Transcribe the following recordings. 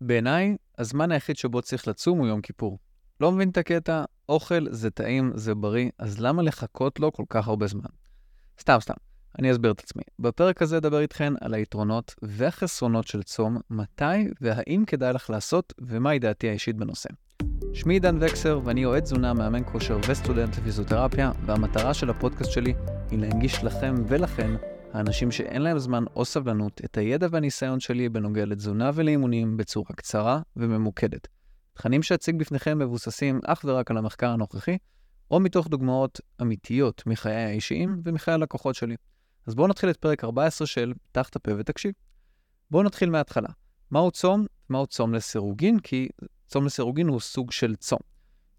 בעיניי, הזמן היחיד שבו צריך לצום הוא יום כיפור. לא מבין את הקטע, אוכל זה טעים, זה בריא, אז למה לחכות לו כל כך הרבה זמן? סתם, סתם, אני אסביר את עצמי. בפרק הזה אדבר איתכן על היתרונות והחסרונות של צום, מתי והאם כדאי לך לעשות, ומהי דעתי האישית בנושא. שמי עידן וקסר, ואני יועד תזונה, מאמן כושר וסטודנט לפיזיותרפיה, והמטרה של הפודקאסט שלי היא להנגיש לכם ולכן, האנשים שאין להם זמן או סבלנות, את הידע והניסיון שלי בנוגע לתזונה ולאימונים בצורה קצרה וממוקדת. תכנים שאציג בפניכם מבוססים אך ורק על המחקר הנוכחי, או מתוך דוגמאות אמיתיות מחיי האישיים ומחיי הלקוחות שלי. אז בואו נתחיל את פרק 14 של פתח את הפה ותקשיב. בואו נתחיל מההתחלה. מהו צום? מהו צום לסירוגין? כי צום לסירוגין הוא סוג של צום.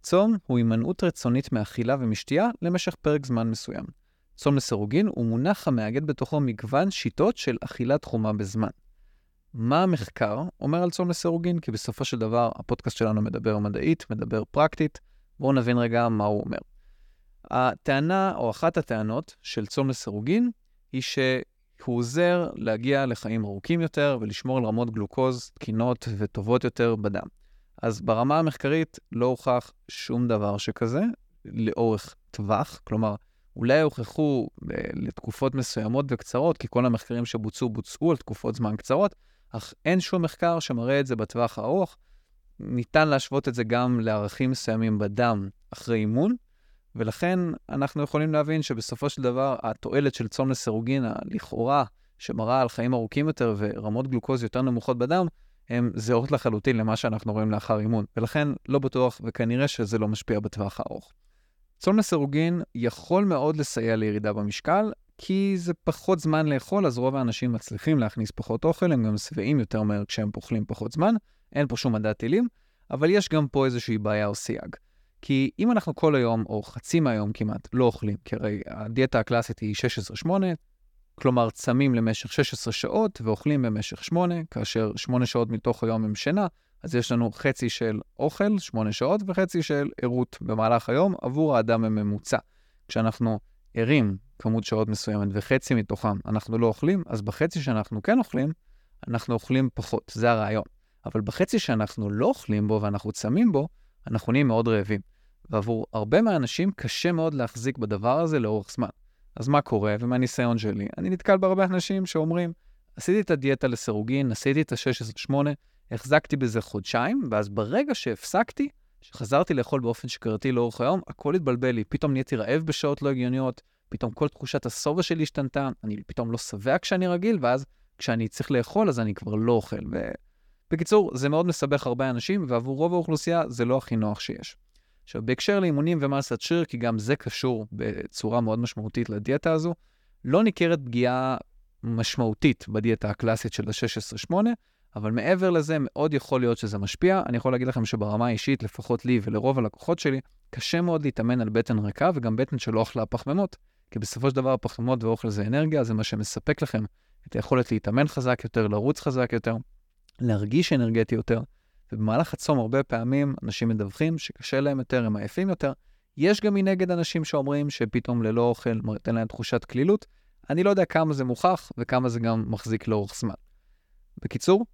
צום הוא הימנעות רצונית מאכילה ומשתייה למשך פרק זמן מסוים. צום לסירוגין הוא מונח המאגד בתוכו מגוון שיטות של אכילה תחומה בזמן. מה המחקר אומר על צום לסירוגין? כי בסופו של דבר הפודקאסט שלנו מדבר מדעית, מדבר פרקטית. בואו נבין רגע מה הוא אומר. הטענה, או אחת הטענות של צום לסירוגין, היא שהוא עוזר להגיע לחיים ארוכים יותר ולשמור על רמות גלוקוז תקינות וטובות יותר בדם. אז ברמה המחקרית לא הוכח שום דבר שכזה לאורך טווח, כלומר, אולי הוכחו אה, לתקופות מסוימות וקצרות, כי כל המחקרים שבוצעו בוצעו על תקופות זמן קצרות, אך אין שום מחקר שמראה את זה בטווח הארוך. ניתן להשוות את זה גם לערכים מסוימים בדם אחרי אימון, ולכן אנחנו יכולים להבין שבסופו של דבר התועלת של צום לסירוגין, לכאורה, שמראה על חיים ארוכים יותר ורמות גלוקוז יותר נמוכות בדם, הן זהות לחלוטין למה שאנחנו רואים לאחר אימון, ולכן לא בטוח וכנראה שזה לא משפיע בטווח הארוך. צום לסירוגין יכול מאוד לסייע לירידה במשקל, כי זה פחות זמן לאכול, אז רוב האנשים מצליחים להכניס פחות אוכל, הם גם שבעים יותר מהר כשהם אוכלים פחות זמן, אין פה שום מדע טילים, אבל יש גם פה איזושהי בעיה או סייג. כי אם אנחנו כל היום, או חצי מהיום כמעט, לא אוכלים, כי הרי הדיאטה הקלאסית היא 16-8, כלומר צמים למשך 16 שעות ואוכלים במשך 8, כאשר 8 שעות מתוך היום הם שינה, אז יש לנו חצי של אוכל, 8 שעות, וחצי של ערות במהלך היום עבור האדם הממוצע. כשאנחנו ערים כמות שעות מסוימת וחצי מתוכם אנחנו לא אוכלים, אז בחצי שאנחנו כן אוכלים, אנחנו אוכלים פחות, זה הרעיון. אבל בחצי שאנחנו לא אוכלים בו ואנחנו צמים בו, אנחנו נהיים מאוד רעבים. ועבור הרבה מהאנשים קשה מאוד להחזיק בדבר הזה לאורך זמן. אז מה קורה, ומהניסיון שלי, אני נתקל בהרבה אנשים שאומרים, עשיתי את הדיאטה לסירוגין, עשיתי את ה-16-8, החזקתי בזה חודשיים, ואז ברגע שהפסקתי, כשחזרתי לאכול באופן שגרתי לאורך היום, הכל התבלבל לי. פתאום נהייתי רעב בשעות לא הגיוניות, פתאום כל תחושת השובע שלי השתנתה, אני פתאום לא שבע כשאני רגיל, ואז כשאני צריך לאכול אז אני כבר לא אוכל. בקיצור, זה מאוד מסבך הרבה אנשים, ועבור רוב האוכלוסייה זה לא הכי נוח שיש. עכשיו, בהקשר לאימונים ומסת שריר, כי גם זה קשור בצורה מאוד משמעותית לדיאטה הזו, לא ניכרת פגיעה משמעותית בדיאטה הקלאסית של ה-16-8, אבל מעבר לזה, מאוד יכול להיות שזה משפיע. אני יכול להגיד לכם שברמה האישית, לפחות לי ולרוב הלקוחות שלי, קשה מאוד להתאמן על בטן ריקה וגם בטן שלא אכלה פחמימות, כי בסופו של דבר הפחמימות ואוכל זה אנרגיה, זה מה שמספק לכם את היכולת להתאמן חזק יותר, לרוץ חזק יותר, להרגיש אנרגטי יותר. ובמהלך הצום הרבה פעמים אנשים מדווחים שקשה להם יותר, הם עייפים יותר. יש גם מנגד אנשים שאומרים שפתאום ללא אוכל נותן להם תחושת כלילות. אני לא יודע כמה זה מוכח וכמה זה גם מחזיק לאורך זמן. בקיצור,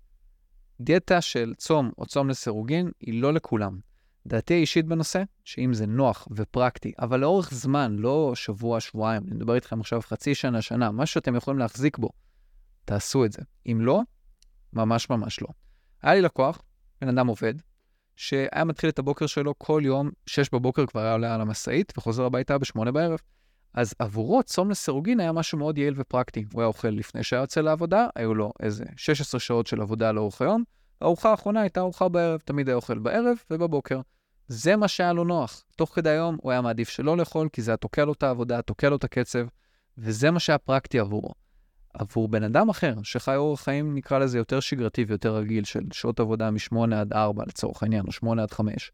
דיאטה של צום או צום לסירוגין היא לא לכולם. דעתי האישית בנושא, שאם זה נוח ופרקטי, אבל לאורך זמן, לא שבוע, שבועיים, אני מדבר איתכם עכשיו חצי שנה, שנה, מה שאתם יכולים להחזיק בו, תעשו את זה. אם לא, ממש ממש לא. היה לי לקוח, בן אדם עובד, שהיה מתחיל את הבוקר שלו כל יום, 6 בבוקר כבר היה עולה על המשאית וחוזר הביתה ב-8 בערב. אז עבורו צום לסירוגין היה משהו מאוד יעיל ופרקטי. הוא היה אוכל לפני שהיה יוצא לעבודה, היו לו איזה 16 שעות של עבודה לאורך היום, הארוחה האחרונה הייתה ארוחה בערב, תמיד היה אוכל בערב ובבוקר. זה מה שהיה לו נוח. תוך כדי היום הוא היה מעדיף שלא לאכול, כי זה היה תוקע לו את העבודה, תוקע לו את הקצב, וזה מה שהיה פרקטי עבורו. עבור בן אדם אחר, שחי אורח חיים, נקרא לזה, יותר שגרתי ויותר רגיל, של שעות עבודה מ-8 עד 4 לצורך העניין, או 8 עד 5,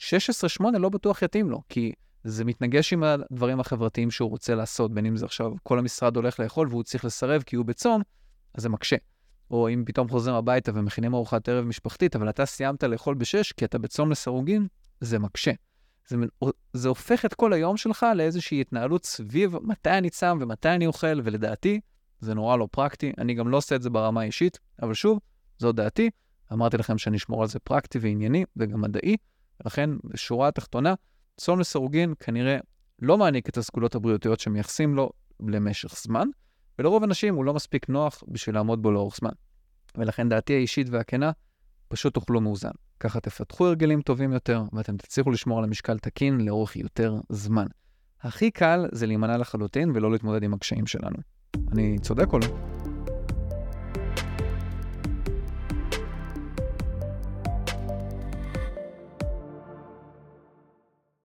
16-8 לא בטוח יתאים לו, כי זה מתנגש עם הדברים החברתיים שהוא רוצה לעשות, בין אם זה עכשיו כל המשרד הולך לאכול והוא צריך לסרב כי הוא בצום, אז זה מקשה. או אם פתאום חוזרים הביתה ומכינים ארוחת ערב משפחתית, אבל אתה סיימת לאכול בשש כי אתה בצום לסירוגין, זה מקשה. זה, זה הופך את כל היום שלך לאיזושהי התנהלות סביב מתי אני צם ומתי אני אוכל, ולדעתי, זה נורא לא פרקטי. אני גם לא עושה את זה ברמה האישית, אבל שוב, זו דעתי. אמרתי לכם שאני אשמור על זה פרקטי וענייני וגם מדעי, ולכן, בשורה התחתונה, צום לסירוגין כנראה לא מעניק את הסגולות הבריאותיות שמייחסים לו למשך זמן, ולרוב אנשים הוא לא מספיק נוח בשביל לעמוד בו לאורך זמן. ולכן דעתי האישית והכנה, פשוט תאכלו מאוזן. ככה תפתחו הרגלים טובים יותר, ואתם תצליחו לשמור על המשקל תקין לאורך יותר זמן. הכי קל זה להימנע לחלוטין ולא להתמודד עם הקשיים שלנו. אני צודק או לא?